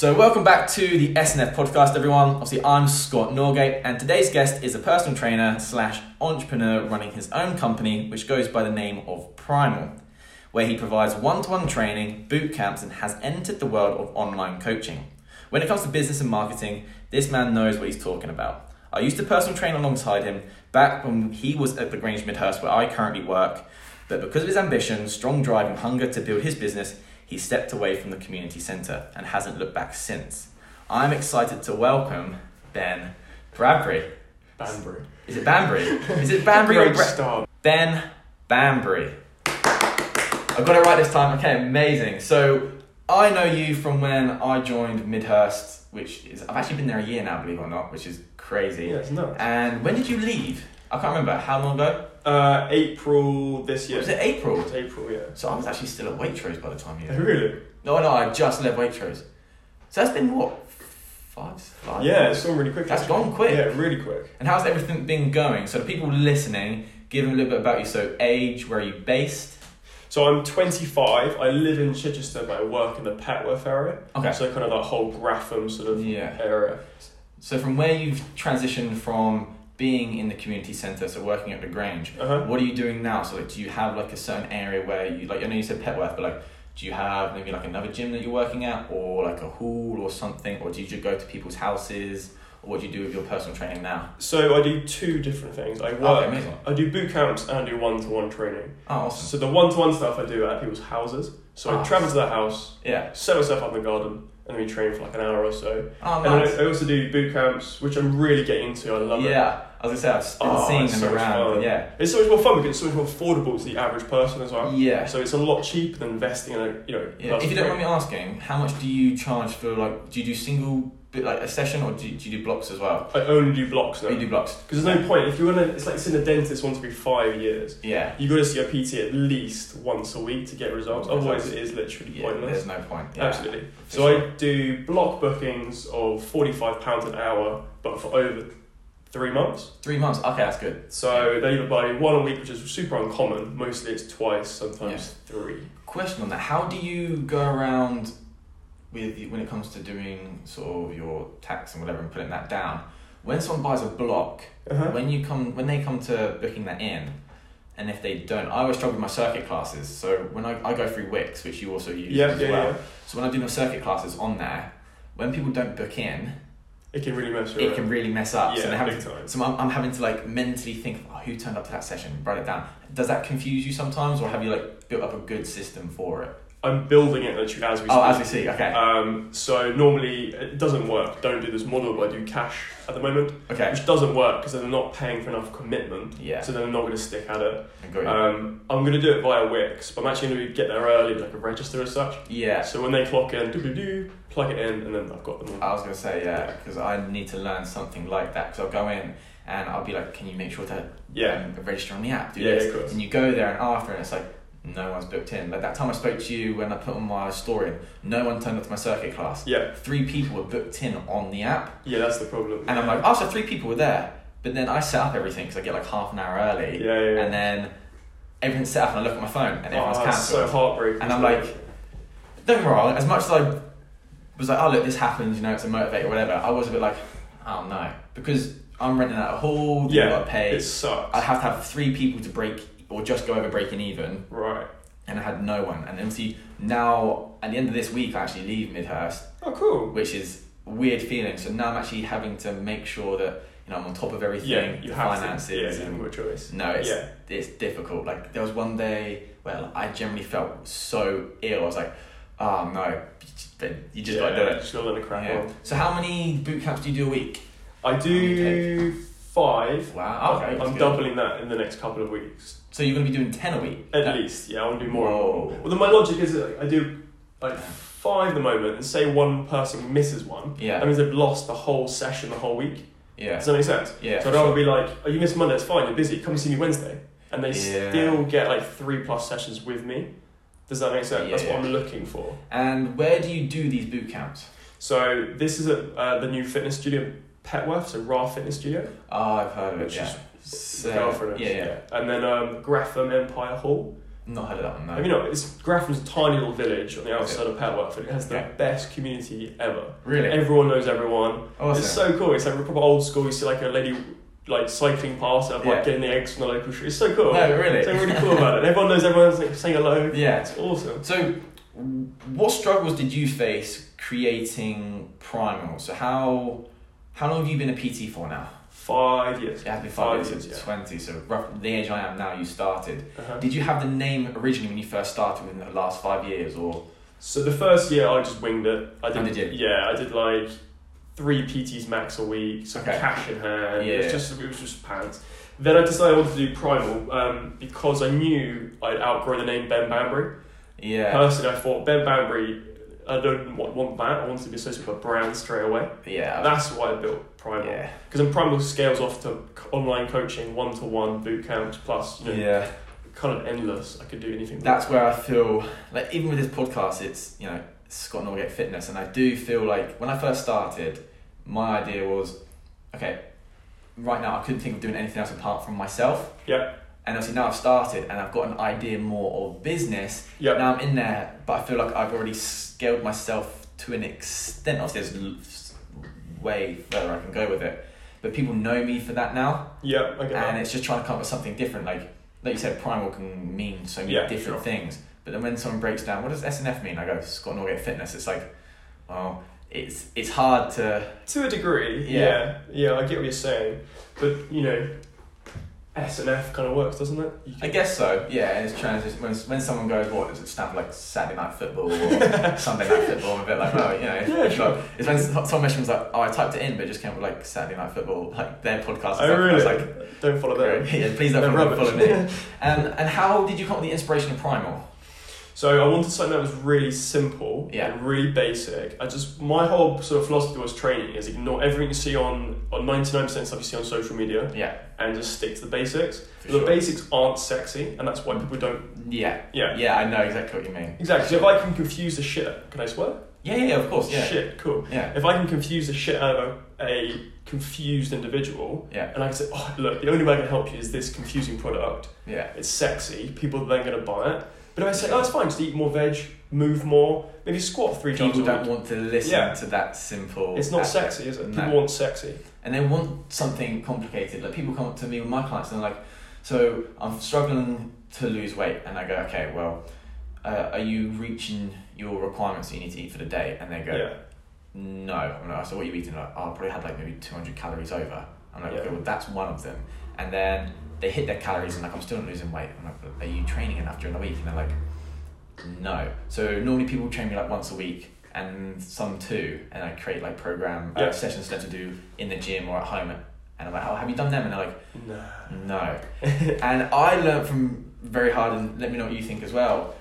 So, welcome back to the SNF podcast, everyone. Obviously, I'm Scott Norgate, and today's guest is a personal trainer slash entrepreneur running his own company, which goes by the name of Primal, where he provides one to one training, boot camps, and has entered the world of online coaching. When it comes to business and marketing, this man knows what he's talking about. I used to personal train alongside him back when he was at the Grange Midhurst, where I currently work, but because of his ambition, strong drive, and hunger to build his business, he stepped away from the community centre and hasn't looked back since. I'm excited to welcome Ben Bradbury. Banbury. Is it Banbury? Is it Banbury or Bra-. Ben Banbury. I got it right this time. Okay, amazing. So I know you from when I joined Midhurst, which is I've actually been there a year now, believe it or not, which is crazy. Yeah, it's nuts. And when did you leave? I can't remember. How long ago? Uh, April this year. Was it April? It's April, yeah. So I was actually still at Waitrose by the time you. Oh, really? No, no, I just left Waitrose. So that's been what five, five. Yeah, it's gone really quick. That's actually. gone quick. Yeah, really quick. And how's everything been going? So the people listening, give them a little bit about you. So age, where are you based? So I'm 25. I live in Chichester, but I work in the Petworth area. Okay. So kind of that whole Graffham sort of Yeah. area. So from where you've transitioned from being in the community centre, so working at the Grange, Uh-huh. what are you doing now? So like, do you have like a certain area where you like? I know you said Petworth, but like, do you have maybe like another gym that you're working at, or like a hall or something, or do you just go to people's houses, or what do you do with your personal training now? So I do two different things. I work. amazing. I do boot camps and I do one-to-one training. Oh, awesome. So the one-to-one stuff I do at people's houses. So Ah. I travel to their house, Yeah. set myself up in the garden, and then we train for like an hour or so. Oh, And nice. I, I also do boot camps, which I'm really getting into. I love it. Yeah, As I was gonna say I've been Oh, seeing them so around. Yeah. It's so much more fun because it's so much more affordable to the average person as well. Yeah. So it's a lot cheaper than investing in a you know. Yeah. If you don't mind me asking, how much do you charge for like? Do you do single bit like a session, or do you, do you do blocks as well? I only do blocks now. You do blocks. Because there's no point if you want to. It's like seeing a dentist once every five years. Yeah. You got to see a PT at least once a week to get results. Otherwise, it is literally Yeah. pointless. There's no point. Yeah. Absolutely. So sure. I do block bookings of forty five pounds an hour, but for over three months. Three months. Okay, that's good. So they either buy one a week, which is super uncommon. Mostly it's twice, sometimes three. Question on that: How do you go around with when it comes to doing sort of your tax and whatever and putting that down? When someone buys a block, Uh-huh. when you come when they come to booking that in, and if they don't, I always struggle with my circuit classes. So when I, I go through Wix, which you also use Yeah, as yeah, well. yeah. So when I do my circuit classes on there, when people don't book in, It can really mess it can really mess up. so, Yeah, have big to- time. so I'm, I'm having to like mentally think, oh, who turned up to that session? Write it down. Does that confuse you sometimes, or have you like built up a good system for it? I'm building it literally as we Oh, speak. as we see. Okay. Um, so normally it doesn't work. Don't do this model, but I do cash at the moment, okay. which doesn't work because they're not paying for enough commitment. Yeah. So they're not going to stick at it. Agreed. Um, I'm going to do it via Wix, but I'm actually going to get there early, like a register as such. yeah. So when they clock in, do do do, plug it in, and then I've got them. I was gonna say yeah, because I need to learn something like that. Because I'll go in and I'll be like, can you make sure to Yeah. um, register on the app? Do Yeah, this. of course. And you go there and after, and it's like no one's booked in. Like that time I spoke to you when I put on my story, no one turned up to my circuit class. Yeah, Three people were booked in on the app, yeah, that's the problem. and I'm like, oh, so three people were there. But then I set up everything because I get like half an hour early, yeah, yeah. yeah. and then everything's set up, and I look at my phone, and oh, everyone's oh, it's so heartbreaking. And I'm like, don't get me wrong, as much as I was like, oh look, this happens, you know, it's a motivator, whatever, I was a bit like, oh no. Because I'm renting out a hall, yeah, got to pay. it sucks. I have to have three people to break, or just go over breaking even, right. and I had no one. And then see, now, at the end of this week, I actually leave Midhurst, Oh, cool. which is a weird feeling. So now I'm actually having to make sure that, you know, I'm on top of everything, Yeah, you the have finances. to. Yeah, you have and- no choice. no, it's Yeah. it's difficult. Like there was one day well I generally felt so ill. I was like, oh no, you just yeah, gotta do it. Just gotta let it crack Yeah. on. So how many boot camps do you do a week? I do five. Wow. Okay. that's I'm doubling that in the next couple of weeks. So you're gonna be doing ten a week. At That- least, yeah, I want to do more. Whoa. Well, then my logic is that I do like five at the moment, and say one person misses one, Yeah. that means they've lost the whole session, the whole week. Yeah. Does that make sense? Yeah. So I'd rather be like, oh, you missed Monday, it's fine, you're busy, come see me Wednesday. And they Yeah. still get like three plus sessions with me. Does that make sense? Yeah, That's what. I'm looking for. And where do you do these boot camps? So this is at uh, the new fitness studio Petworth, so Ra Fitness Studio. Oh, I've heard of it. Which Yeah. is So, girlfriend. yeah, yeah. And then um, Graffham Empire Hall. Not heard of that one. No. Have you know, it's Graffham's a tiny little village on the outside of Petworth, and it has the Okay. best community ever. really? Everyone knows everyone. Awesome. It's so cool. It's like proper old school. You see like a lady like cycling past, and, like Yeah. getting the eggs from the local street. It's so cool. No, really. It's really cool about it. And everyone knows everyone's like saying hello. Yeah. It's awesome. So, what struggles did you face creating Primal? So how how long have you been a PT for now? Five years. It has been five, Five years, years, yeah. twenty. So rough, the age I am now, you started. Uh-huh. Did you have the name originally when you first started within the last five years, or So the first year I just winged it. I did. did? Yeah, I did like three PTs max a week, some Okay. cash in hand. It Yeah. was just it was just pants. Then I decided I wanted to do primal um, because I knew I'd outgrown the name Ben Banbury. yeah, Personally, I thought Ben Banbury. I don't want, want that. I wanted to be associated with a brand straight away. yeah, That's why I built Primal. yeah, Because then Primal scales off to online coaching, one to one boot camps, plus you know, yeah. kind of endless. I could do anything. That's where I feel like even with this podcast, it's you know Scott Norgate Fitness, and I do feel like when I first started, my idea was, okay, right now I couldn't think of doing anything else apart from myself. Yeah. And obviously now I've started and I've got an idea more of business. Yeah. Now I'm in there, but I feel like I've already scaled myself to an extent. Obviously, there's way further I can go with it, but people know me for that now, Yeah, get and that. it's just trying to come up with something different. Like, like you said, primal can mean so many Yeah, different sure. things. But then when someone breaks down, what does SNF mean? I go Scott Norgate Fitness. It's like, well, it's it's hard to To a degree, Yeah. yeah. yeah, I get what you're saying, but you know, S and F kind of works, doesn't it? I guess so, yeah. And it's transition when when someone goes, "What does it stand for?" Like Saturday night football or Sunday night football. I'm a bit like, oh, you know. Yeah, it's, sure. like, it's when someone mentions like, "Oh, I typed it in, but it just came up with like Saturday night football." Like their podcast. Oh and stuff. I really? was like, don't follow them. yeah, please don't follow, follow me. and um, and how did you come up with the inspiration of Primal? So I wanted something that was really simple Yeah. and really basic. I just my whole sort of philosophy was training is ignore everything you see on on ninety nine percent of stuff you see on social media Yeah, and just stick to the basics. for the basics aren't sexy, and that's why people don't. Yeah, Yeah, yeah, I know exactly what you mean. exactly. So if I can confuse the shit, can I swear? Yeah, yeah, of course, yeah, Shit, cool. yeah, If I can confuse the shit out of a, a confused individual, yeah, and I can say, oh look, the only way I can help you is this confusing product. yeah. It's sexy. People are then going to buy it. But if I say, oh, it's fine, just eat more veg, move more, maybe squat three times People a don't week. want to listen Yeah. to that simple. It's not aspect. sexy, is it? No. People want sexy. and they want something complicated. Like people come up to me with my clients and they're like, "So I'm struggling to lose weight," and I go, "Okay, well, uh, are you reaching your requirements that you need to eat for the day?" And they go, Yeah. "No." I'm like, "So what are you eating?" Like, oh, I probably had like maybe 200 calories over. I'm like, Yeah. "Okay, well that's one of them." And then they hit their calories and like, "I'm still not losing weight." I'm like, "Are you training enough during the week?" And they're like, "No." So normally people train me like once a week. And some two, and I create like program uh, sessions for them to do in the gym or at home, and I'm like, oh, have you done them? And they're like, Nah. no. and I learned from very hard, and let me know what you think as well,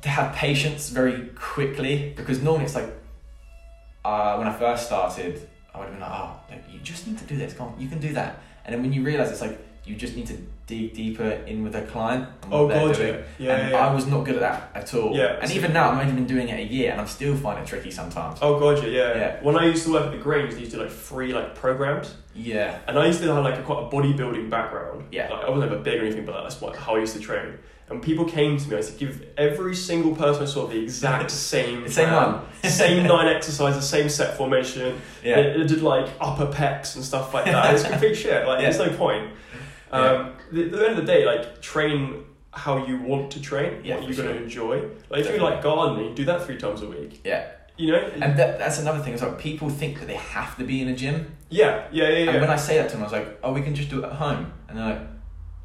to have patience very quickly because normally it's like, uh, when I first started, I would have been like, oh, you just need to do this, come on, you can do that. And then when you realize it's like, you just need to dig deeper in with a client Oh, God, yeah. Yeah, and yeah. I was not good at that at all. Yeah, and even now, I've only been doing it a year, and I'm still finding it tricky sometimes. Oh, God, yeah, yeah. Yeah. When I used to work at the Grange, they used to do like free like programs. Yeah, And I used to have like a quite a bodybuilding background. Yeah. Like, I wasn't ever big or anything, but that's what, how I used to train. And people came to me, I used to give every single person I saw the exact same the same plan, one. same nine exercises, same set formation. Yeah. They, they did like upper pecs and stuff like that. It's complete shit. Like, there's no point. Um, the- At the end of the day, like, train how you want to train, Yeah, what you're going to enjoy. Like, if you like gardening, do that three times a week. Yeah. You know? And that, that's another thing. Is like people think that they have to be in a gym, yeah, yeah, yeah, and yeah. when I say that to them, I was like, "Oh, we can just do it at home," and they're like,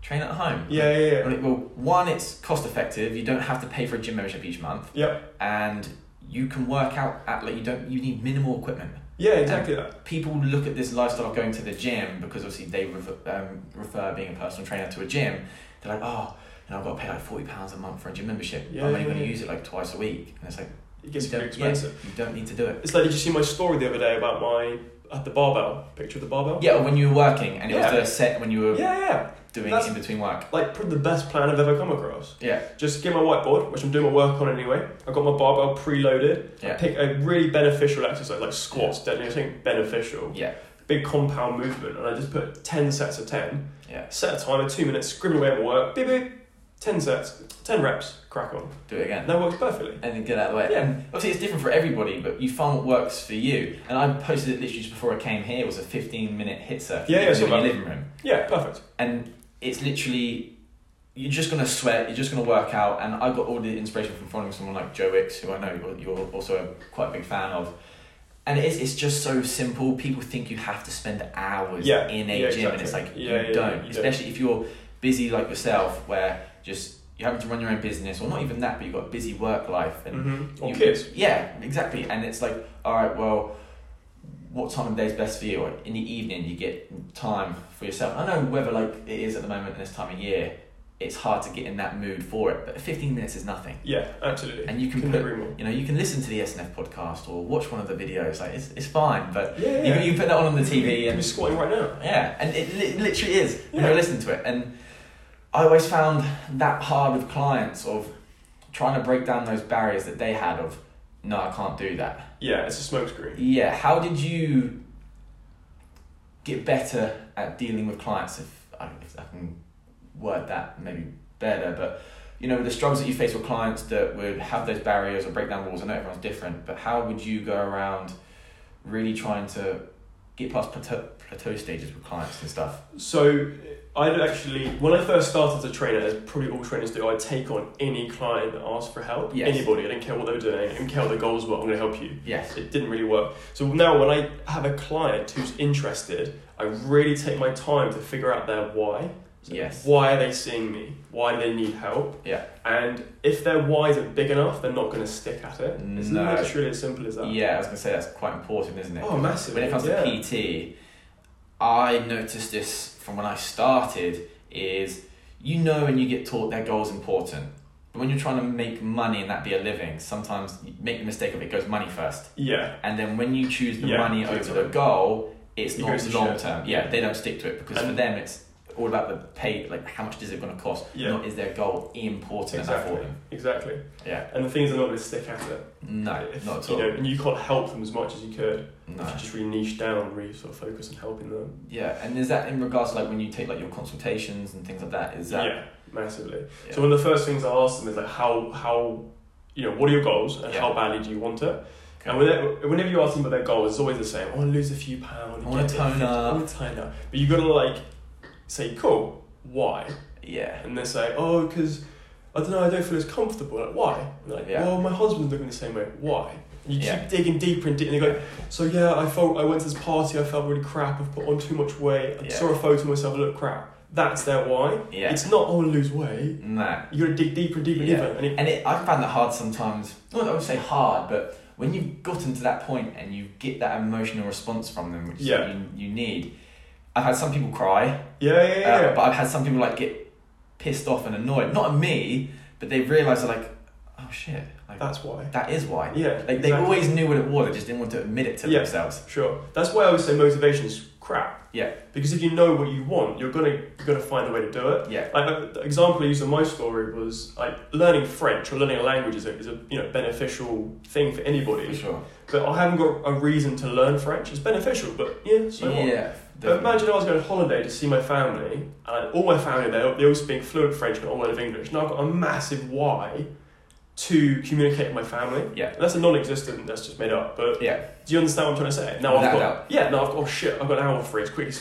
"Train at home." yeah, yeah, yeah. Like, well, one, it's cost effective. You don't have to pay for a gym membership each month, Yep. and you can work out at like you don't. You need minimal equipment. Yeah, exactly that. People look at this lifestyle of going to the gym because obviously they refer, um, refer being a personal trainer to a gym. They're like, oh, you know, I've got to pay like forty pounds a month for a gym membership. Yeah, I'm only yeah, going to yeah. use it like twice a week, and it's like It gets very don't- yeah, expensive. you don't need to do it. It's like, did you see my story the other day about my had the barbell picture of the barbell. Yeah, when you were working and it was the set when you were yeah, yeah. Doing That's- in between work. Like probably the best plan I've ever come across. Yeah, Just get my whiteboard, which I'm doing my work on anyway. I've got my barbell preloaded. I yeah, pick a really beneficial exercise like squats, deadlift, I think beneficial. yeah, Big compound movement, and I just put 10 sets of 10. yeah. Set a timer, two minutes, scribble away at my work, beep beep, 10 sets, 10 reps, crack on. Do it again. That works perfectly. and then get out of the way. Yeah. And obviously, it's different for everybody, but you find what works for you. And I posted it literally just before I came here. It was a 15 minute HIIT circuit Yeah, yeah, in your living room. Yeah, perfect. And it's literally, you're just going to sweat, you're just going to work out. And I got all the inspiration from following someone like Joe Wicks, who I know you're, also a quite a big fan of. And it's, it's just so simple. People think you have to spend hours Yeah, in a yeah, gym, and it's like, Yeah, you don't. you don't. Especially if you're busy like yourself, where just you're having to run your own business, or not even that, but you've got a busy work life. And Mm-hmm. Or you- kids. Yeah, exactly. And it's like, all right, well, what time of day is best for you? Or in the evening, you get time for yourself. I know whether like it is at the moment in this time of year, it's hard to get in that mood for it. But 15 minutes is nothing, Yeah, absolutely. and you can Couldn't put, you know, you can listen to the SNF podcast or watch one of the videos. Like it's, it's fine, but Yeah, you, yeah. you can put that on on the TV You're and squatting right now. yeah, and it li- literally is Yeah. you're listening to it. And I always found that hard with clients of trying to break down those barriers that they had of no, I can't do that. Yeah, it's a smokescreen. Yeah, how did you get better at dealing with clients? If I, if I can word that maybe better, but you know the struggles that you face with clients that would have those barriers or break down walls. I know everyone's different, but how would you go around really trying to get past plateau, plateau stages with clients and stuff? So I'd actually, when I first started as a trainer, as probably all trainers do, I'd take on any client that asked for help. Yes. Anybody, I didn't care what they were doing, I didn't care what their goals were, I'm going to help you. Yes. It didn't really work. So now when I have a client who's interested, I really take my time to figure out their why. So Yes. Why are they seeing me? Why do they need help? Yeah. And if their why isn't big enough, they're not going to stick at it. It's No. literally as simple as that. Yeah, I was gonna say that's quite important, isn't it? Oh, massively. when it comes yeah. to PT, I noticed this from when I started is you know when you get taught that goal is important. But when you're trying to make money and that be a living, sometimes you make the mistake of it goes money first. Yeah. And then when you choose the Yeah, money over the goal, it's It not long term. Yeah, they don't stick to it because for them it's all about the pay, like how much is it going to cost? Yeah. Not is their goal important enough for Exactly. them. Exactly. Yeah. And the things are not going to stick at it. No, If, not at you all. know, and you can't help them as much as you could. no. If you just really niche down and really sort of focus on helping them. Yeah, and is that in regards to like when you take like your consultations and things like that? Is that yeah, massively. Yeah. So one of the first things I ask them is like, how how you know what are your goals and Yeah. how badly do you want it? And whenever, whenever you ask them about their goals, it's always the same. I want to lose a few pounds. I wanna get tone fit, I up." want to tone up. But you've got to like say, cool. Why? yeah, And they say, oh, because I don't know, I don't feel as comfortable. Like, why? And like, Yeah. well, my husband's looking the same way. Why? And you Yeah. keep digging deeper and deeper, and they go, so yeah, I felt I went to this party, I felt really crap, I've put on too much weight, I Yeah. saw a photo of myself, I look crap. That's their why. yeah, It's not, I want to lose weight. nah. You got to dig deeper and deeper and Yeah. deeper. And it, And it, I found that hard sometimes. Not I would say hard, but when you've gotten to that point and you get that emotional response from them, which Yeah. you, you need. I've had some people cry, yeah, yeah, yeah. uh, but I've had some people like get pissed off and annoyed. Not at me, but they realise like, oh shit, like That's why. that is why. Yeah. Like they always knew what it was. They just didn't want to admit it to Yeah. themselves. Sure. That's why I always say motivation is crap. Yeah. Because if you know what you want, you're gonna you're gonna find a way to do it. Yeah. Like the example I used in my story was like learning French or learning a language is a, is a you know beneficial thing for anybody. For sure. But I haven't got a reason to learn French. It's beneficial, but yeah, so what? yeah. But imagine I was going on holiday to see my family, and all my family they they all speak fluent French, not a word of English. Now I've got a massive why to communicate with my family. Yeah. And that's a non-existent. That's just made up. But Yeah. do you understand what I'm trying to say? Now I've got doubt. yeah. Now I've got oh shit. I've got an hour free. Let's quickly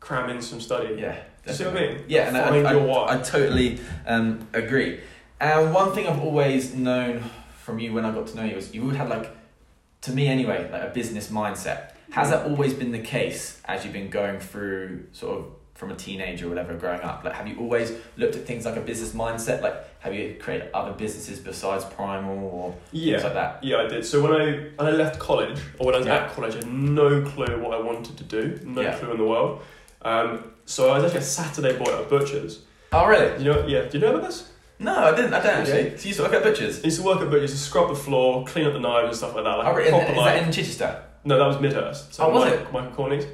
cram in some study. Yeah. Do you see what I mean? Yeah, and I, I. I, I totally um, agree. And one thing I've always known from you when I got to know you is you would have like, to me anyway, like a business mindset. Has that always been the case as you've been going through sort of from a teenager or whatever growing up? Like, have you always looked at things like a business mindset? Like, have you created other businesses besides Primal or Yeah. things like that? Yeah, I did. So when I when I left college, or when I was Yeah. at college, I had no clue what I wanted to do, no Yeah. clue in the world. Um, so I was actually a Saturday boy at a butcher's. Oh, really? You know, yeah. Do you know about this? No, I didn't. I don't actually. So you used to work at butchers. I used to work at butchers, to scrub the floor, clean up the knives and stuff like that. Like Oh, really? is like, that in Chichester? No, that was Midhurst. So Oh, was Mike, it? Michael Corney's.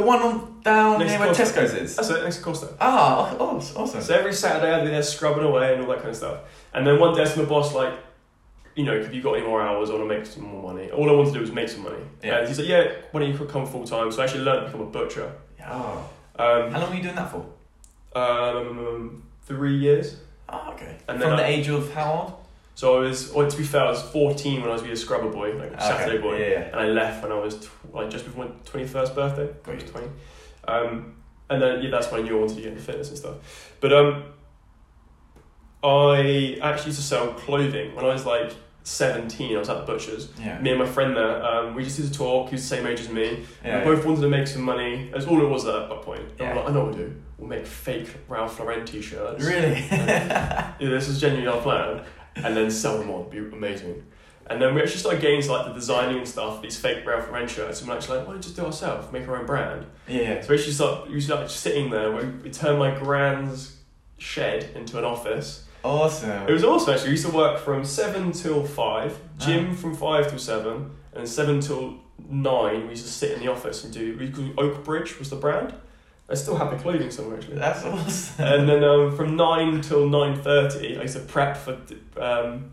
The one on, down Next near where Tesco's is. That's it, next to Costa. Ah, oh, awesome. So every Saturday I'd be there scrubbing away and all that kind of stuff. And then one day to my boss, like, you know, have you got any more hours? I want to make some more money. All I wanted to do was make some money. Yeah. And he said, yeah, why don't you come full time? So I actually learned to become a butcher. Oh. Um, How long were you doing that for? um, three years. Oh, okay. And From the I- age of how old? So I was, well, to be fair, I was 14 when I was being a scrubber boy, like a Saturday boy. Yeah, yeah. And I left when I was, tw- like, just before my 21st birthday. Got I was 20. Um, and then, yeah, that's when I knew I wanted to get into fitness and stuff. But um, I actually used to sell clothing when I was like 17. I was at the butcher's. Yeah. Me and my friend there, um, we just used to talk. He was the same age as me. Yeah. we both wanted to make some money. That's all it was at that point. And Yeah. I'm like, I know what we'll do. We'll make fake Ralph Lauren t-shirts. Really? Yeah, this is genuinely our plan. And then sell them on. Be amazing. And then we actually started getting into like the designing and stuff, these fake Ralph Lauren shirts. And we're actually like, why don't we just do it ourselves, make our own brand? yeah. So we actually start, we started sitting there. We, we turned my grand's shed into an office. Awesome. It was awesome actually. We used to work from seven till five, Ah. gym from five till seven, and seven till nine. We used to sit in the office and do. We called Oak Bridge was the brand. I still have the clothing somewhere actually. That's awesome. And then um, from nine till nine thirty, I used to prep for um,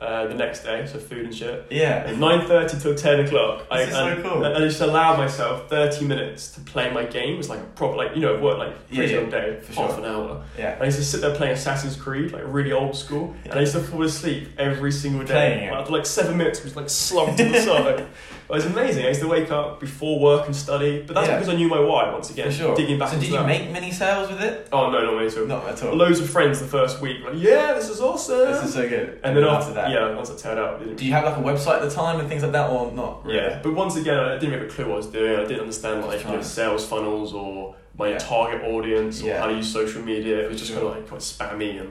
uh, the next day, so food and shit. yeah. And nine thirty till ten o'clock, I, This is so cool. and I just allowed myself thirty minutes to play my game. It's like a proper, like you know, I've worked like Yeah, pretty yeah, long day, for half sure. an hour. Yeah. And I used to sit there playing Assassin's Creed, like really old school, and I used to fall asleep every single day. Playing it. After like seven minutes, I was like slumped to the side. It was amazing. I used to wake up before work and study, but that's Yeah. because I knew my why. Once again, For sure. digging back so into did you that. make many sales with it? Oh no, not many. So Not at all. loads of friends the first week, like yeah, this is awesome. This is so good. and then after that, yeah, once it turned out, I didn't Do you have like a website at the time and things like that, or not? Really? Yeah, but once again, I didn't have a clue what I was doing. I didn't understand like you know, sales funnels or my Yeah. target audience or Yeah. how to use social media. It was just Sure. kind of like quite spammy and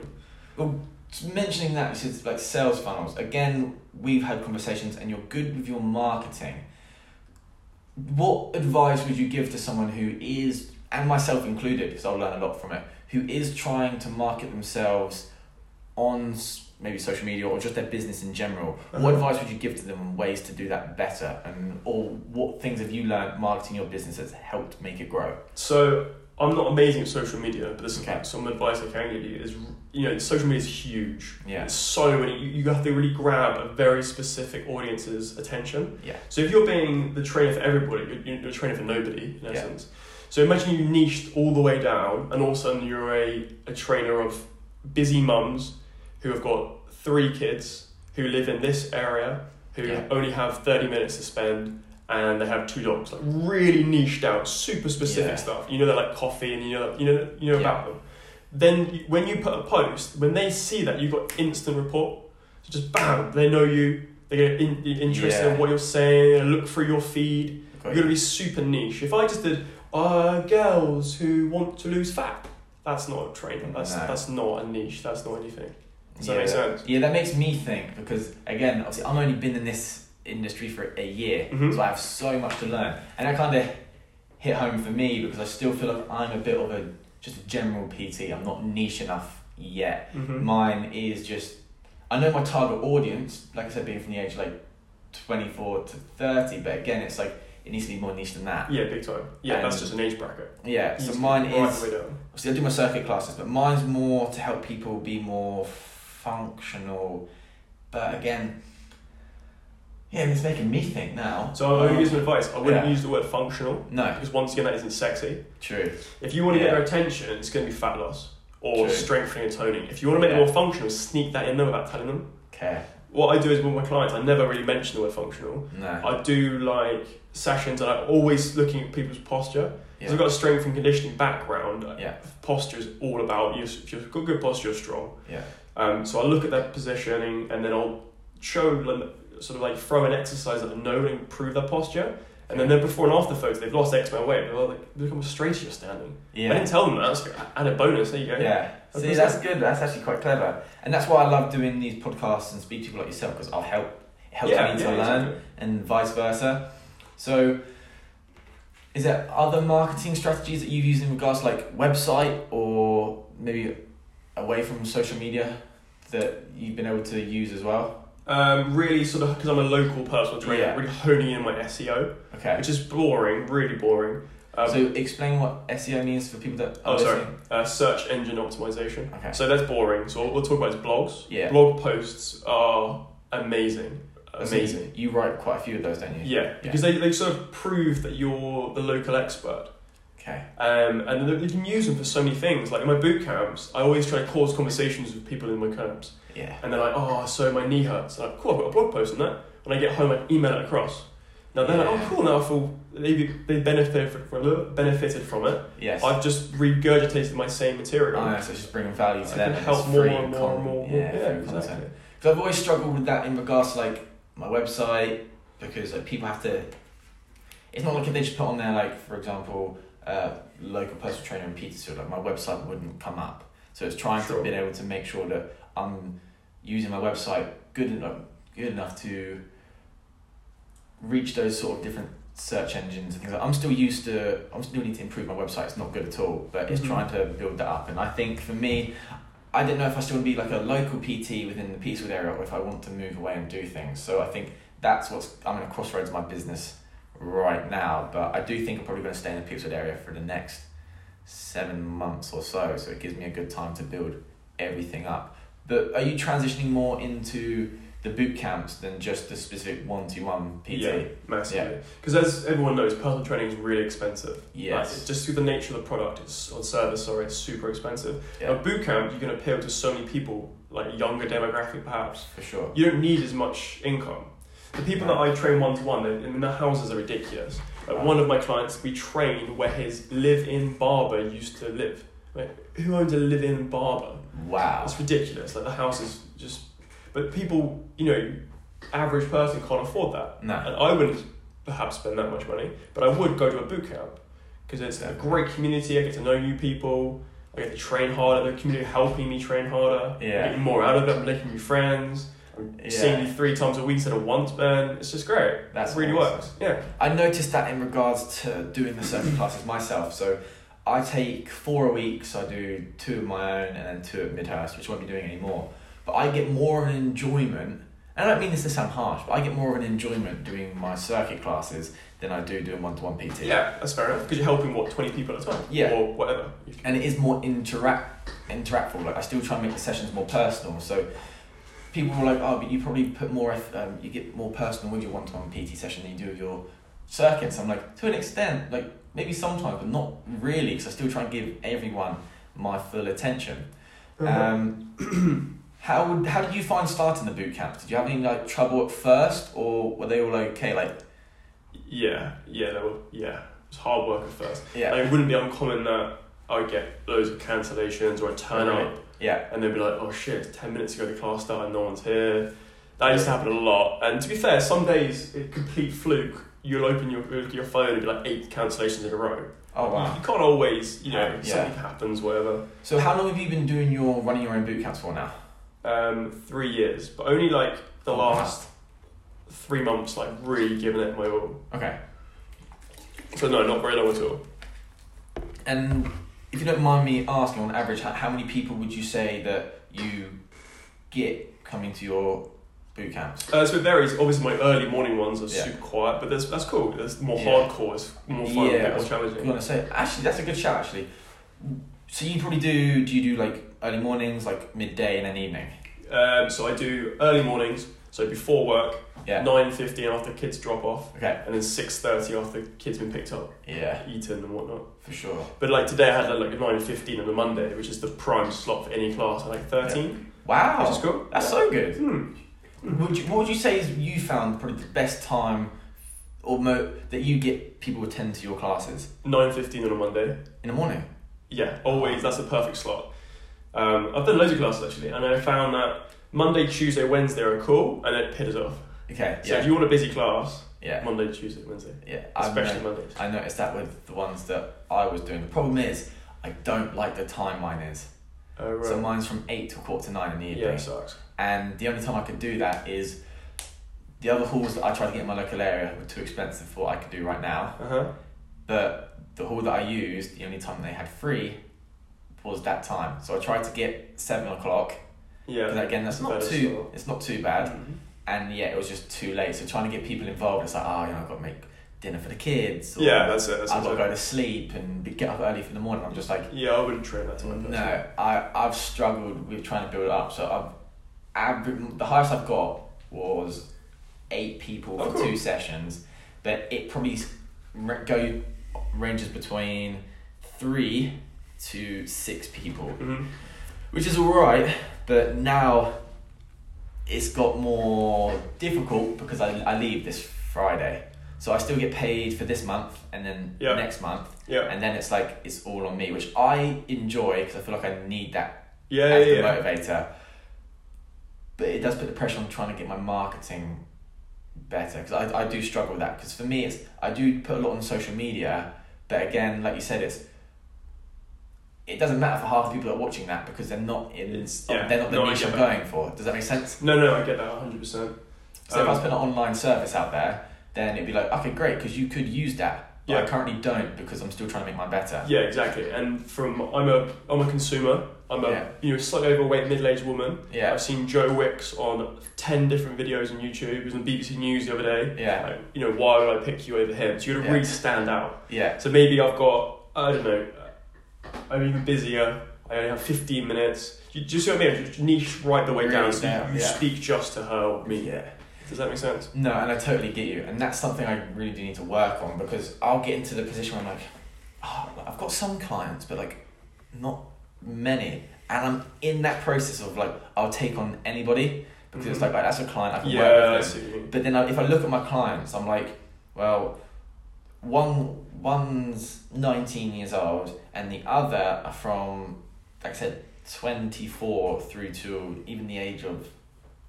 Well, mentioning that, said like sales funnels. Again, we've had conversations, and you're good with your marketing. What advice would you give to someone who is, and myself included, because I'll learn a lot from it, who is trying to market themselves on maybe social media or just their business in general? What Uh-huh. advice would you give to them on ways to do that better, and or what things have you learned marketing your business has helped make it grow? so. I'm not amazing at social media, but there's Okay. some advice I can give you. Is you know, social media is huge. Yeah. It's so many. You, you have to really grab a very specific audience's attention. Yeah. So if you're being the trainer for everybody, you're, you're a trainer for nobody in Yeah. essence. So imagine you niched all the way down, and all of a sudden you're a, a trainer of busy mums who have got three kids who live in this area who Yeah. only have 30 minutes to spend and they have two dogs like really niched out super specific Yeah. stuff you know they're like coffee and you know you know you know Yeah. about them then when you put a post when they see that you've got instant report so just bam they know you they get in, interested Yeah. in what you're saying they look through your feed Got you're going to be super niche. If I just did uh, girls who want to lose fat, that's not a training. That's No. that's not a niche. That's not anything. Does that yeah, make sense? Yeah, that makes me think because again, obviously, I've only been in this industry for a year, Mhm. so I have so much to learn, and that kind of hit home for me because I still feel like I'm a bit of a just a general PT. I'm not niche enough yet. Mm-hmm. Mine is just I know my target audience, like I said, being from the age like twenty four to thirty, but again, it's like it needs to be more niche than that. Yeah, big time. Yeah, And- that's just an age bracket. Yeah, You so mine right is obviously I do my circuit classes, but mine's more to help people be more functional. But again, yeah, it's making me think now. So I'm going to give you some advice. I wouldn't yeah. use the word functional No, because once again, that isn't sexy. true. If you want to Yeah. get their attention, it's going to be fat loss or True. strengthening and toning. If you want to make Yeah. them more functional, sneak that in there without telling them. Okay. What I do is with my clients, I never really mention the word functional. No. I do like sessions and I'm always looking at people's posture. Because Yeah. I've got a strength and conditioning background. Yeah. Posture is all about you. If you've got good posture, you're strong. Yeah. Um, so I look at their positioning and then I'll show like, sort of like throw an exercise that I know and improve their posture. And then their before and after photos, they've lost X amount of weight. They're like, they become straighter you're standing. I didn't tell them that. That's added bonus. There you go. Yeah. That's See, that's good. That's actually quite clever, and that's why I love doing these podcasts and speak to people like yourself because I'll help. It helps yeah, me to yeah, learn, exactly. and vice versa. So, is there other marketing strategies that you've used in regards to like website or maybe away from social media that you've been able to use as well? Um, really sort of because I'm a local personal trainer, Yeah. really honing in my SEO, Okay. which is boring, really boring. Um, so explain what SEO means for people that. Oh, sorry. uh, search engine optimization. Okay. So that's boring. So what we'll talk about is blogs. Yeah. Blog posts are amazing. So Amazing. you write quite a few of those, don't you? Yeah, because they, they sort of prove that you're the local expert. Okay. Um, and you can use them for so many things. Like in my boot camps, I always try to cause conversations with people in my camps. Yeah. And they're like, oh, so my knee hurts. I'm like, cool, I've got a blog post on that. When I get home, I email it across. Now they're like, oh, cool, now I feel they, they benefited from, benefited from it. Yes. I've just regurgitated my same material. Oh, so it's just bringing value to I them. can help more and more and more. and Yeah, more. yeah free exactly. Because I've always struggled with that in regards to like my website because like people have to. It's not like if they just put on there like for example, uh, local personal trainer in Petersfield. Like my website wouldn't come up. So it's trying Sure. to be able to make sure that I'm using my website good enough, good enough to reach those sort of different search engines and things. Like I'm still used to. I'm still need to improve my website. It's not good at all, but it's Mhm. trying to build that up. And I think for me, I didn't know if I still want to be like a local PT within the Peacewood area or if I want to move away and do things. So I think that's what's I'm in a crossroads of my business right now. But I do think I'm probably going to stay in the Peacewood area for the next seven months or so. So it gives me a good time to build everything up. But are you transitioning more into the boot camps than just the specific one to one PT? Yeah, massively. Because as everyone knows, personal training is really expensive. Yes. Like, just through the nature of the product, it's on service, sorry, it's super expensive. Yeah. Now, boot camp, you can appeal to so many people, like younger demographic perhaps. For sure. You don't need as much income. The people that I train one to one, I mean, their houses are ridiculous. Like one of my clients, we trained where his live-in barber used to live. Like, who owns a live-in barber? Wow. It's ridiculous. Like the house is just, but people, you know, average person can't afford that. No. And I wouldn't perhaps spend that much money, but I would go to a boot camp because it's a great community. I get to know new people. I get to train harder. The community helping me train harder. Yeah. Getting more out of it. I'm making new friends. Yeah. seeing you three times a week instead of once, man. It's just great. That really awesome. works. Yeah. I noticed that in regards to doing the circuit classes myself. So I take four a week, so I do two of my own and then two at Midhurst, which I won't be doing anymore. But I get more of an enjoyment, and I don't mean this to sound harsh, but I get more of an enjoyment doing my circuit classes than I do doing one to one PT. Yeah, that's fair enough because you're helping what twenty people at a time. Yeah. Or whatever. and it is more interact interactful. Like I still try and make the sessions more personal. So people were like, "Oh, but you probably put more, um, you get more personal with your one-to-one PT session than you do with your circuits." I'm like, to an extent, like maybe sometimes, but not really, because I still try and give everyone my full attention. Um, how would how did you find starting the boot camp? Did you have any like trouble at first, or were they all okay? Like, Yeah, yeah, they were, yeah. It was hard work at first. yeah, Like, it wouldn't be uncommon that I would get loads of cancellations or I turn Really? up yeah, and they'd be like, oh shit, 10 minutes ago the class started and no one's here. That used to happen a lot. And to be fair, some days, a complete fluke, you'll open your, your phone and be like eight cancellations in a row. oh wow. you can't always, you know, Yeah. something happens, whatever. So how long have you been doing your running your own boot camps for now? Um, three years, but only like the Oh, wow. last three months, like really giving it my all. Okay. So no, not very long at all. And if you don't mind me asking, on average, how, how many people would you say that you get coming to your boot camps? Uh, so it varies. Obviously, my early morning ones are Yeah. super quiet, but that's that's cool. There's more Yeah. hardcore. It's more fun, Yeah, a I bit more challenging. I'm gonna say actually that's a good shout actually. So you probably do do you do like early mornings, like midday, and then evening? Um, so I do early mornings, so before work, Yeah. nine fifteen after kids drop off, Okay. and then six thirty after kids been picked up, Yeah, eaten and whatnot. for sure. But like today, I had like nine fifteen on a Monday, which is the prime slot for any class, at like thirteen, Wow, which is cool. that's Yeah. so good. Hmm. Would you, what would you say is you found probably the best time, or mo- that you get people attend to your classes Nine fifteen on a Monday. in the morning? Yeah, always. That's a perfect slot. Um, I've done loads of classes actually, and I found that Monday, Tuesday, Wednesday are cool, and then it pitters off. Okay. So Yeah. if you want a busy class, yeah. Monday, Tuesday, Wednesday, Yeah. I've especially no- Mondays. I noticed that with the ones that I was doing. The problem is, I don't like the time mine is. Oh, right. So mine's from 8 till quarter to 9 in the evening. yeah, sucks. And the only time I could do that is the other halls that I tried to get in my local area were too expensive for what I could do right now. Uh huh. But the hall that I used, the only time they had free was that time. So I tried to get 7 o'clock. Yeah. But again, that's not too, it's not too bad. Mhm. and yeah, it was just too late. So trying to get people involved, it's like, oh, you know, I've got to make dinner for the kids. or Yeah, that's it. That's I've got to go to sleep and be, get up early for the morning. I'm just like, Yeah, I wouldn't train that to my person. no, I I've struggled with trying to build it up. So I've, aver- the highest I've got was eight people Oh, for cool. two sessions, but it probably go ranges between three to six people, hmm which is alright. But now it's got more difficult because I, I leave this Friday. So I still get paid for this month and then Yeah. next month Yeah. and then it's like it's all on me, which I enjoy because I feel like I need that Yeah, as yeah, the yeah. motivator. But it does put the pressure on trying to get my marketing better because I, I do struggle with that because for me it's I do put a lot on social media, but again, like you said, it's it doesn't matter for half the people that are watching that because they're not in yeah. they're not the No, niche I'm going for. Does that make sense? No, no, I get that 100%. So if I was Um, putting an online service out there, then it'd be like okay, great because you could use that. But I currently don't because I'm still trying to make mine better. Yeah, exactly. And from I'm a I'm a consumer. I'm a Yeah. you know slightly overweight middle aged woman. Yeah. I've seen Joe Wicks on ten different videos on YouTube. He was on BBC News the other day. Yeah. Like, you know why would I pick you over him? So you got to Yeah. really stand out. Yeah. So maybe I've got I don't know. I'm even busier. I only have 15 minutes. You, do you see what I mean? Just niche right the way Really down. So you, down, you yeah. speak just to her or me. Yeah. Does that make sense? No, and I totally get you, and that's something I really do need to work on because I'll get into the position where I'm like, oh, I've got some clients, but like, not many, and I'm in that process of like, I'll take on anybody because it's Mhm. like, like that's a client I can Yeah, work with. see Them. what you mean. But then I, if I look at my clients, I'm like, well, one one's 19 years old, and the other are from, like I said, 24 through to even the age of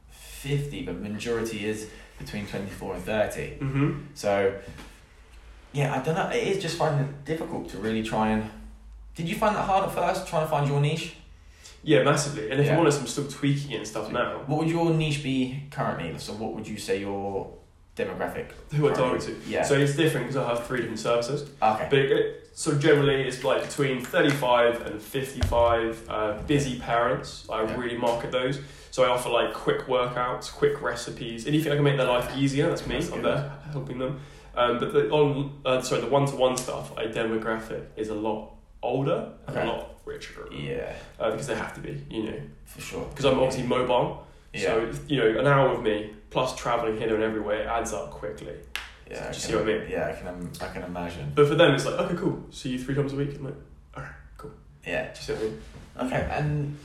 50, but majority is between 24 and 30. Mm-hmm. So, yeah, I don't know. It is just finding it difficult to really try and. Did you find that hard at first, trying to find your niche? Yeah, massively. And if Yeah. I'm honest, I'm still tweaking it and stuff now. What would your niche be currently? So, what would you say your demographic? Who I target to. Yeah. So it's different because I have three different services. okay. But it, it, so generally, it's like between 35 and 55 uh, busy parents. I Yeah. really market those. So I offer like quick workouts, quick recipes, anything I can make their life easier. That's me. That's I'm good. there helping them. Um, but the on uh, sorry, the one to one stuff, a demographic is a lot older and Okay. a lot richer. yeah, Uh, because they have to be, you know. for sure. Because I'm obviously mobile. Yeah. So you know, an hour with me plus traveling here and everywhere adds up quickly. yeah. do I you can, see what I mean? Yeah, I can. I can imagine. But for them, it's like okay, cool. See you three times a week. I'm like, alright, cool. Yeah. Do you see what I mean? Okay, and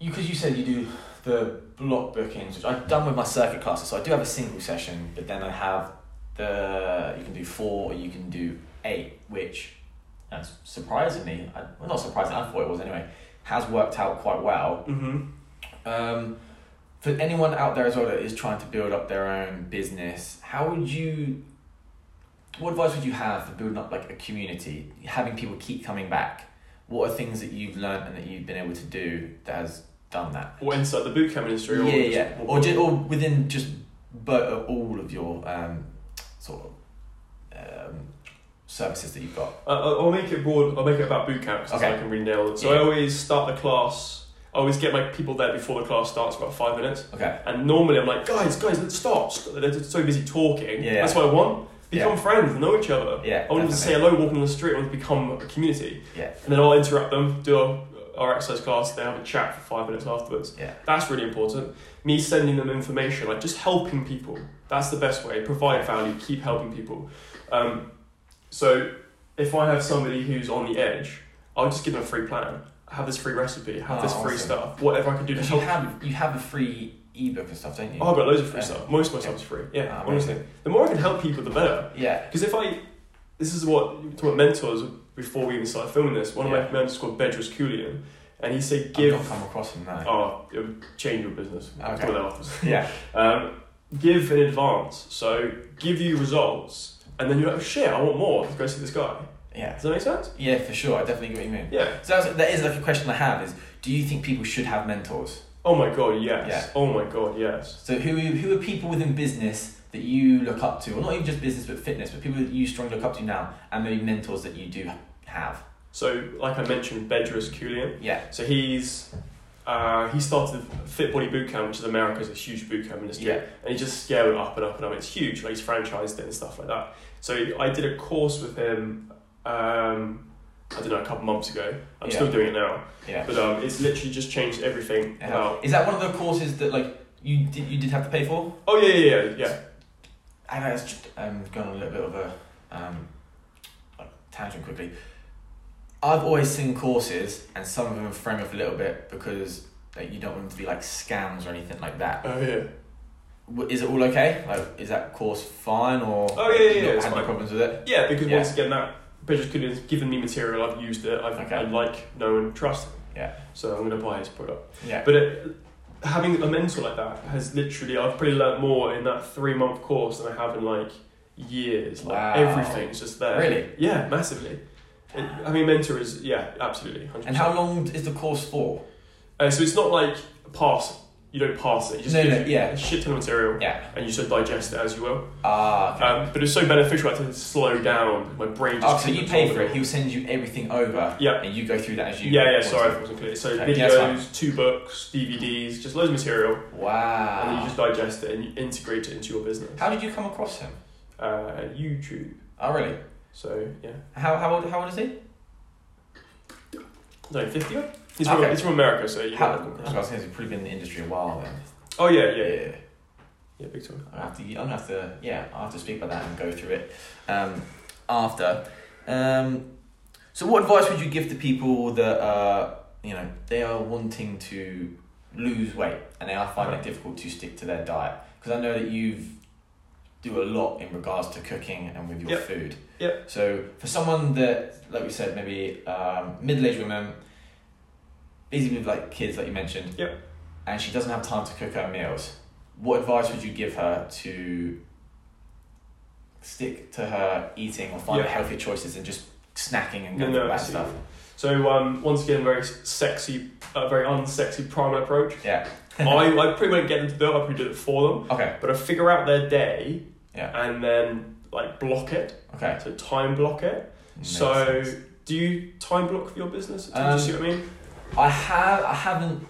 you because you said you do the block bookings, which I've done with my circuit classes. So I do have a single session, but then I have the you can do four or you can do eight, which surprisingly, I, well not surprisingly, I thought it was anyway, has worked out quite well. Mm-hmm. Um, for anyone out there as well that is trying to build up their own business, how would you? What advice would you have for building up like a community, having people keep coming back? What are things that you've learned and that you've been able to do that has done that? Or inside the bootcamp industry. yeah, just- yeah, or just, or within just but all of your um, sort of um, services that you've got. Uh, I'll make it broad. I'll make it about boot camp because Okay. I can really nail it. So Yeah. I always start the class. I always get my people there before the class starts, about five minutes. Okay. And normally I'm like, guys, guys, let's stop. They're just so busy talking. Yeah. That's what I want. Become friends, know each other. Yeah. I want them to say hello walking on the street. I want to become a community. Yeah. And then I'll interrupt them, do our, our exercise class, they have a chat for five minutes afterwards. Yeah. That's really important. Me sending them information, like just helping people. That's the best way. Provide value, keep helping people. Um, so if I have somebody who's on the edge, I'll just give them a free plan. Have this free recipe, have Oh, this free awesome. stuff, whatever I can do to Because you help. have you have a free ebook and stuff, don't you? Oh, I've got loads of free Yeah. stuff. Most of my stuff is free. Yeah, Ah, honestly. The more I can help people, the better. Yeah. Because if I, this is what talk about mentors before we even started filming this. One of my mentors called Bedros Keuilian, and he said, I've "Give not come across him now. oh, it would change your business." We'll Okay. that afterwards. Yeah. Um, give in advance. So give you results, and then you're like, oh, "Shit, I want more. Let's go see this guy." Yeah. Does that make sense? Yeah, for sure. I definitely get what you mean. Yeah. So that's, that is like a question I have: is do you think people should have mentors? Oh my god, yes. Yeah. Oh my god, yes. So who who are people within business that you look up to, or not even just business but fitness, but people that you strongly look up to now, and maybe mentors that you do have? So, like I mentioned, Bedros Keuilian. Yeah. So he's uh, he started Fit Body Bootcamp, which is America's a huge bootcamp industry, Yeah. and he just scaled it up and up and up. It's huge, like he's franchised it and stuff like that. So I did a course with him. Um, I don't know, a couple months ago. I'm Yeah. still doing it now, Yeah. but um, it's literally just changed everything Yeah. about. Is that one of the courses that like you did you did have to pay for? Oh yeah, yeah, yeah, yeah. I know it's just um, going a little bit of a um, tangent quickly. I've always seen courses, and some of them frame up a little bit because like, you don't want them to be like scams or anything like that. Oh yeah. Is it all okay? Like, is that course fine, or Oh, yeah, yeah, yeah, had fine. problems with it? Yeah, because Yeah. once again, that Has given me material. I've used it. I've, Okay. I like, know, and trust him. Yeah. So I'm going to buy his product. Yeah. But it, having a mentor like that has literally, I've probably learnt more in that three month course than I have in like years. Like Wow. everything's just there. Really? Yeah, massively. It, having a mentor is, yeah, absolutely. 100%. And how long is the course for? Uh, so it's not like pass, you don't pass it. You just No, no, yeah. a shit ton of material Yeah. and you should digest it as you will. Ah. okay. Um, but it's so beneficial I had to slow down. My brain just Oh, so you pay for it. He'll send you everything over, Yeah. and you go through that as you. Yeah, yeah, sorry if it wasn't clear. So Okay, yeah, videos, two books, DVDs, just loads of material, Wow. and then you just digest it and you integrate it into your business. How did you come across him? Uh, YouTube. Oh, really? So yeah, How how old how old is he? no, fifty. He's from Okay. he's from America, so you How, know. I was going to say he's probably been in the industry a while then. Oh yeah, yeah, yeah, yeah, big time. I have to. I'm gonna have to. Yeah, I have to speak about that and go through it um, after. Um, so, what advice would you give to people that uh, you know they are wanting to lose weight and they are finding it difficult to stick to their diet? Because I know that you've do a lot in regards to cooking and with your Yep. food. Yep. So for someone that, like we said, maybe um, middle-aged women, busy with like kids, like you mentioned. Yep. And she doesn't have time to cook her meals. What advice would you give her to stick to her eating or find Yeah. healthier choices and just snacking and No, going no, for that stuff? So um, once again, very sexy, uh, very unsexy primal approach. Yeah. I, I pretty won't get them to do it. I probably do it for them. Okay. But I figure out their day Yeah. and then like block it. Okay. So time block it. Makes so sense. do you time block for your business? Do you Um, see what I mean? I have. I haven't.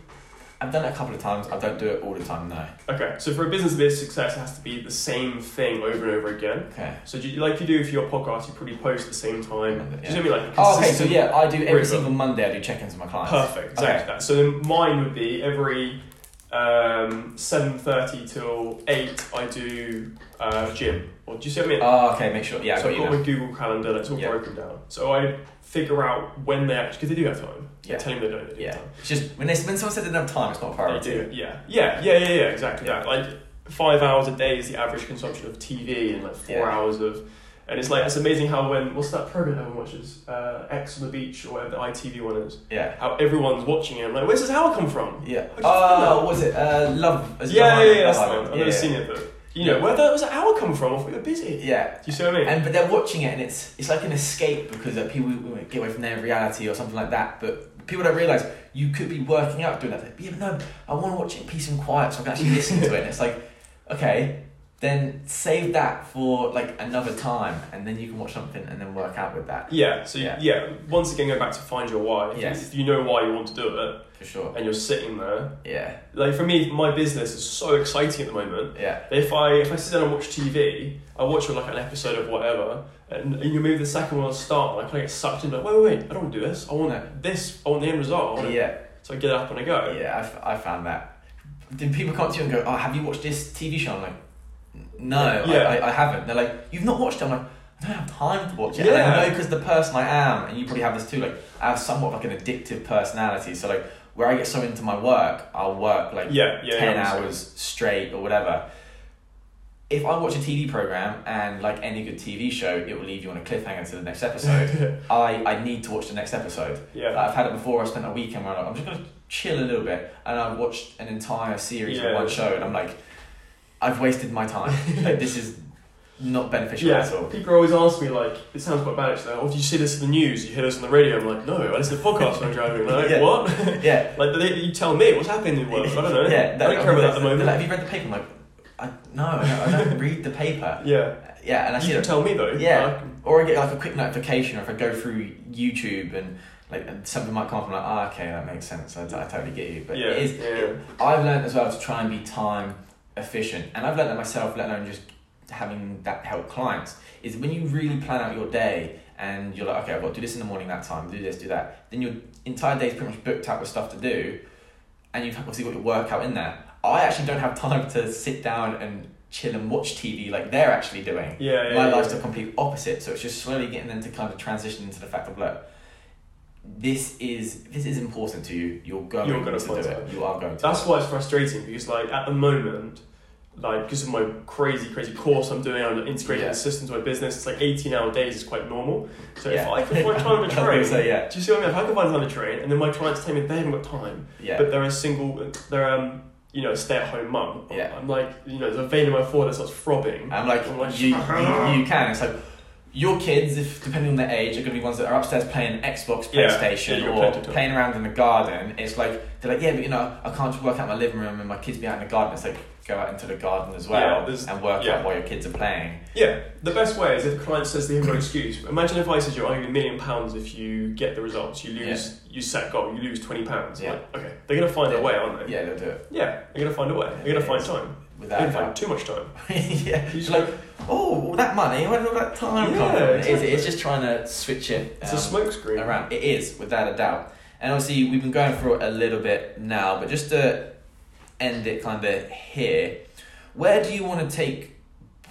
I've done it a couple of times. I don't do it all the time. No. Okay. So for a business to be a success, it has to be the same thing over and over again. Okay. So do you, like you do for your podcast, you probably post at the same time. Do you see what I mean? Like Oh, okay. So yeah, I do every rhythm. single Monday. I do check-ins with my clients. Perfect, exactly Okay. that. So then mine would be every um, seven thirty till eight. I do uh, gym. Or do you see what I mean? Oh, okay. Make sure. Yeah, so I've got my Google Calendar. That's all Yeah. broken down. So I figure out when they actually because they do have time. Yeah. Tell them they don't. They do Yeah. have time. It's just when they when someone said they didn't have time, it's not a priority. They do. Yeah. Yeah. Yeah. Yeah. Yeah. Exactly Yeah. that. Like five hours a day is the average consumption of TV, and like four Yeah. hours of. And it's like it's amazing how when what's that program everyone watches uh, Ex on the Beach or whatever the ITV one is Yeah. how everyone's watching it. I'm like, where's this hour come from? Yeah. Oh, what was it? Uh, love. is Yeah, yeah, yeah, that's the one. I've Yeah, never yeah. seen it, but you know, where the, where's that hour come from? I thought you were busy. Yeah. Do you see what I mean? And but they're watching it and it's it's like an escape because uh, people get away from their reality or something like that. But people don't realize you could be working out doing that. But yeah, but no, I want to watch it in peace and quiet so I can actually listen to it. And it's like, okay, then save that for like another time, and then you can watch something and then work out with that yeah. So Yeah. yeah. once again, go back to find your why. If, Yes. you, if you know why you want to do it, for sure. and you're sitting there, Yeah, like for me, my business is so exciting at the moment. yeah, If I if I sit down and watch TV, I watch like an episode of whatever, and, and you maybe the second one will start, and I kind of get sucked in. Like, wait, wait, wait, I don't want to do this. I want No. this. I want the end result. I want it. yeah, So I get up and I go. yeah. I, f- I found that. Then people come to you and go, "Oh, have you watched this TV show?" I'm like, "No, Yeah. I, I, haven't." They're like, "You've not watched it?" I'm like, "I don't have time to watch it." And Yeah. I know because the person I am, and you probably have this too. Like, I have somewhat like an addictive personality. So like, where I get so into my work, I'll work like Yeah, yeah. ten yeah, hours straight or whatever. If I watch a TV program and like any good TV show, it will leave you on a cliffhanger to the next episode. I, I need to watch the next episode. yeah. Like, I've had it before. I spent a weekend where I'm, like, I'm just gonna chill a little bit, and I've watched an entire series of one show, and I'm like, I've wasted my time. like, this is not beneficial Yeah, at all. people always ask me like, it sounds quite bad actually. Oh, do you see this in the news? You hear this on the radio? I'm like, no, I listen to podcasts when I'm driving. Like, Yeah. what? Yeah, like, they, you tell me what's happening in the world. I don't know. yeah. I don't care about that at the moment. Like, have you read the paper? I'm like, I no, I don't, I don't read the paper. yeah, Yeah, and I you see it. tell me though. Yeah. Or I get like a quick notification, or if I go through YouTube and like and something might come up I'm like, ah, okay, that makes sense. I, I totally get you. But yeah, it is. yeah. I've learned as well to try and be time efficient, and I've learned that myself. Let alone just having that help clients is when you really plan out your day and you're like, okay, I've got to do this in the morning that time, do this, do that. Then your entire day is pretty much booked out with stuff to do, and you've obviously got your workout in there. I actually don't have time to sit down and chill and watch TV like they're actually doing. Yeah, yeah, My yeah. life's the complete opposite, so it's just slowly getting them to kind of transition into the fact of look, this is this is important to you. You're going You're gonna to do time. it. You are going to. That's why it's frustrating because like at the moment, like because of my crazy crazy course I'm doing, I'm integrating Yeah. the system to my business. It's like 18 hour days is quite normal. So if I can find time to I train, yeah. do you see what I mean? If I can find time to train, and then my clients tell me they haven't got time, Yeah. but they're a single, they're um, you know, stay at home mum. Yeah. I'm like, you know, there's a vein in my forehead that starts throbbing. I'm like, I'm like, you, you, you can. It's like your kids, if depending on their age, are going to be ones that are upstairs playing Xbox, Yeah, PlayStation, yeah, you or playing around in the garden. It's like they're like, yeah, but you know, I can't just work out my living room and my kids be out in the garden. It's like go out into the garden as well Yeah, and work out while your kids are playing. Yeah, the best way is if a client says they have no excuse. Imagine if I said you're owing a million pounds if you get the results. You lose, you set goal, you lose twenty pounds. Yeah. Like, okay, they're gonna find Yeah. a way, aren't they? Yeah, they'll do it Yeah, they're gonna find a way. They're gonna find time. without They're gonna find too much time. yeah, it's like, oh, all that money, where did all that time come Yeah, from? It's, exactly. it's just trying to switch it. It's um, a smokescreen around. It is, without a doubt. And obviously, we've been going through it a little bit now, but just to end it kind of here, where do you want to take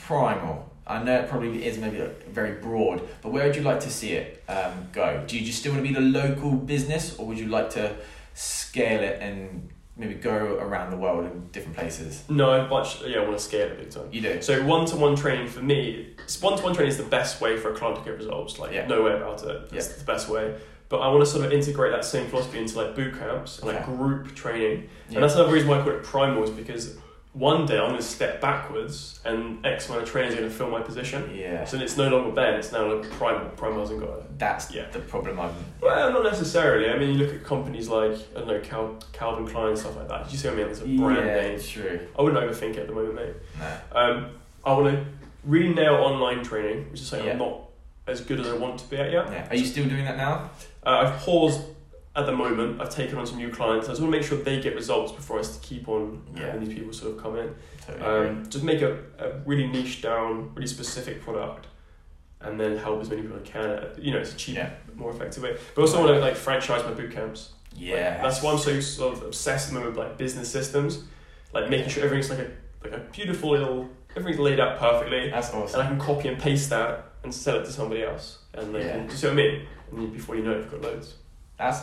Primal? I know it probably is maybe very broad, but where would you like to see it um, go? Do you just still want to be the local business, or would you like to scale it and maybe go around the world in different places? No, I much yeah, I want to scale it big time. You do. So one to one training for me, one to one training is the best way for a client to get results. Like Yeah. no way about it. It's the best way. But I want to sort of integrate that same philosophy into like boot camps and like Okay. group training. Yeah. And that's another reason why I call it primal is because one day I'm going to step backwards and X amount of trainers are going to fill my position. yeah. So it's no longer Ben, it's now like primal. Primal hasn't got it. That's Yeah. the problem I'm. Well, not necessarily. I mean, you look at companies like, I don't know, Cal- Calvin Klein and stuff like that. Did you see what I mean? It's a brand yeah, name. true. I wouldn't overthink it at the moment, mate. No. Um, I want to really nail online training, which is something I'm not as good as I want to be at yet. Yeah. Are you still doing that now? Uh, I've paused at the moment. I've taken on some new clients. I just want to make sure they get results before I keep on Yeah. having these people sort of come in. Totally. Um, just make a, a really niche down, really specific product, and then help as many people as I can. At, you know, it's a cheap, Yeah. more effective way. But also want to like franchise my boot camps. Like, Yeah. that's why I'm so sort of obsessed at the moment with like business systems, like making sure everything's like a like a beautiful little everything's laid out perfectly, That's awesome. and. I can copy and paste that and sell it to somebody else, and they Yeah. can. Do you see what I mean? And before you know it, you've got loads. That's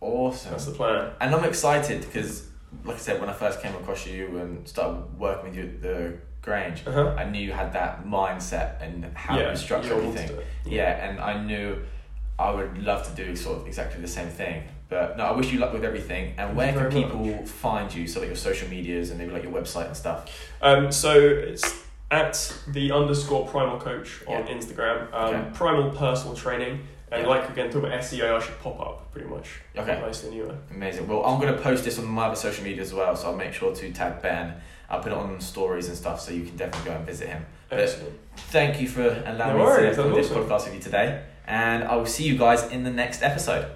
awesome. That's the plan. And I'm excited because, like I said, when I first came across you and started working with you at the Grange, Uh huh. I knew you had that mindset and how yeah, you structure everything. monster. Yeah, and I knew I would love to do sort of exactly the same thing. But no, I wish you luck with everything. And Thank where can people find you? So like your social medias and maybe like your website and stuff. Um, so it's at the underscore primal coach on Yeah. Instagram. Um, Okay. Primal personal training. And like again, talk about SEO, I should pop up pretty much. Okay. Nicely anyway. Amazing. Well, I'm going to post this on my other social media as well, so I'll make sure to tag Ben. I'll put it on stories and stuff, so you can definitely go and visit him. But- Excellent. Thank you for allowing No me worries, to do this awesome. podcast with you today, and I will see you guys in the next episode.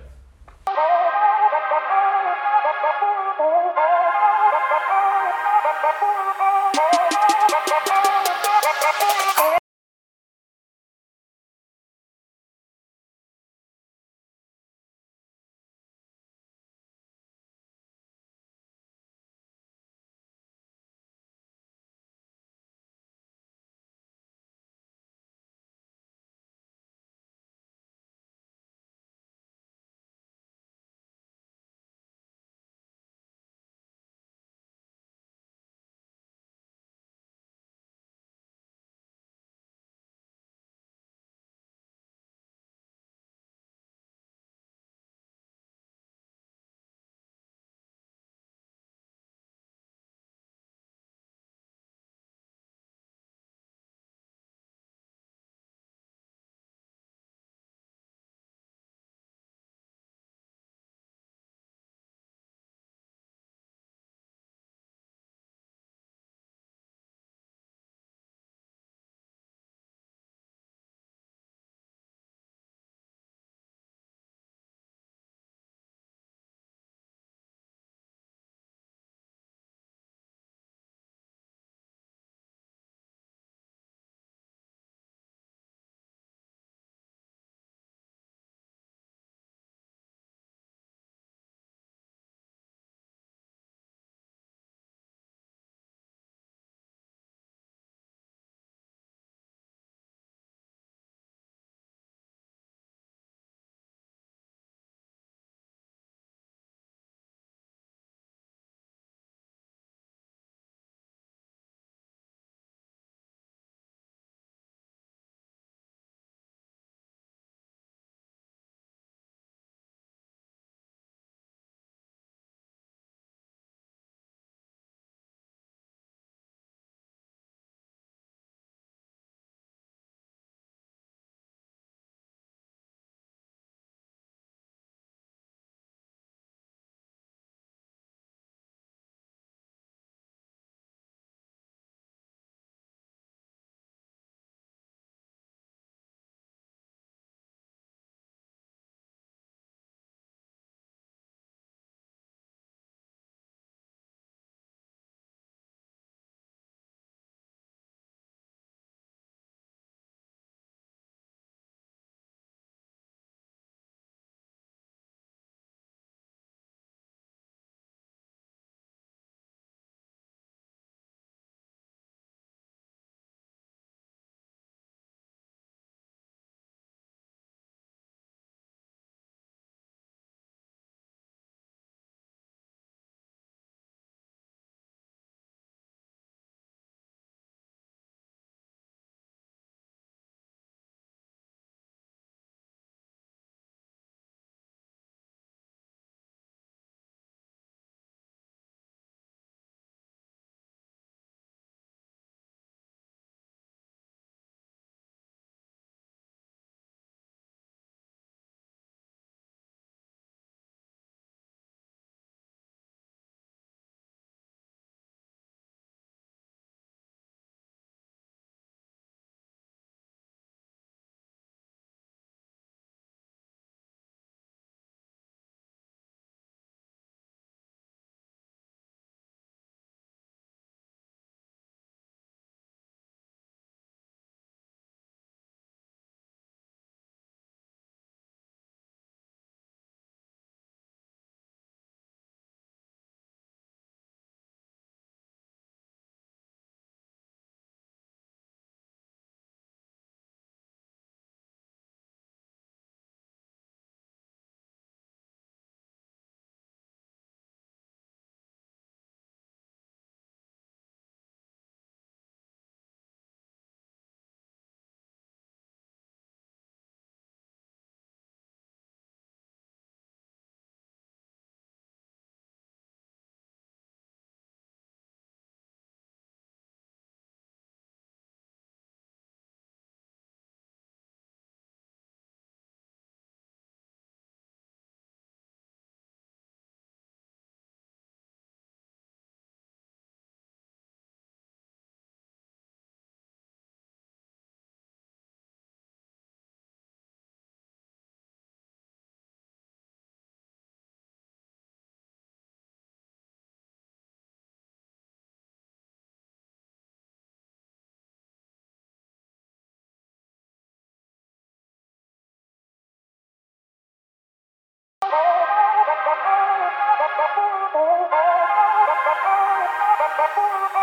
Thank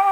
you.